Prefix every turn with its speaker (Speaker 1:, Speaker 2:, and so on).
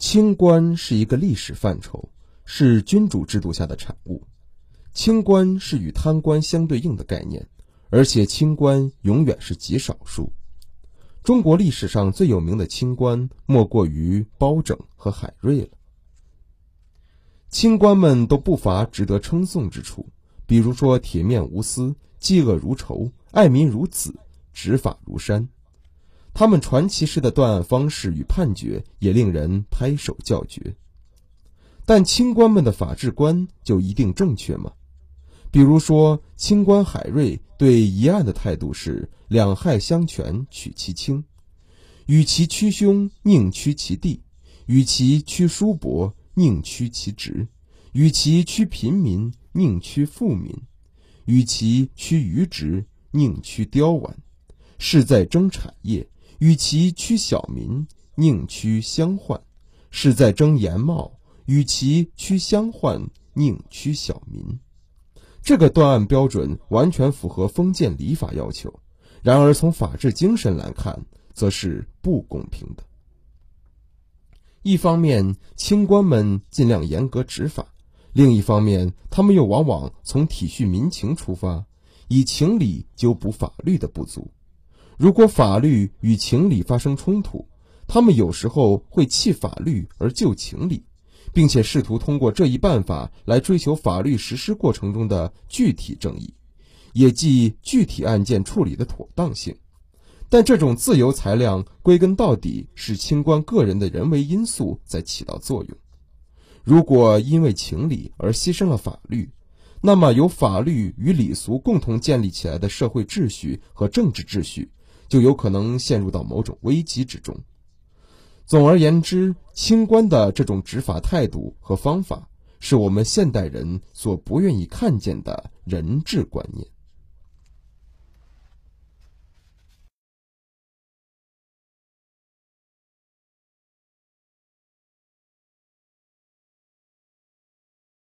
Speaker 1: 清官是一个历史范畴，是君主制度下的产物。清官是与贪官相对应的概念，而且清官永远是极少数。中国历史上最有名的清官，莫过于包拯和海瑞了。清官们都不乏值得称颂之处，比如说铁面无私、嫉恶如仇、爱民如子、执法如山。他们传奇式的断案方式与判决也令人拍手叫绝。但清官们的法治观就一定正确吗？比如说，清官海瑞对疑案的态度是两害相权取其轻，与其屈凶宁屈其弟，与其屈叔伯宁屈其侄，与其屈贫民宁屈富民，与其屈愚直宁屈刁顽，是在争产业。与其屈小民，宁屈乡宦；是在争颜貌；与其屈乡宦，宁屈小民。这个断案标准完全符合封建礼法要求，然而从法治精神来看，则是不公平的。一方面，清官们尽量严格执法；另一方面，他们又往往从体恤民情出发，以情理纠补法律的不足。如果法律与情理发生冲突，他们有时候会弃法律而救情理，并且试图通过这一办法来追求法律实施过程中的具体正义，也即具体案件处理的妥当性。但这种自由裁量，归根到底是清官个人的人为因素在起到作用。如果因为情理而牺牲了法律，那么由法律与礼俗共同建立起来的社会秩序和政治秩序。就有可能陷入到某种危机之中。总而言之，清官的这种执法态度和方法，是我们现代人所不愿意看见的人治观念。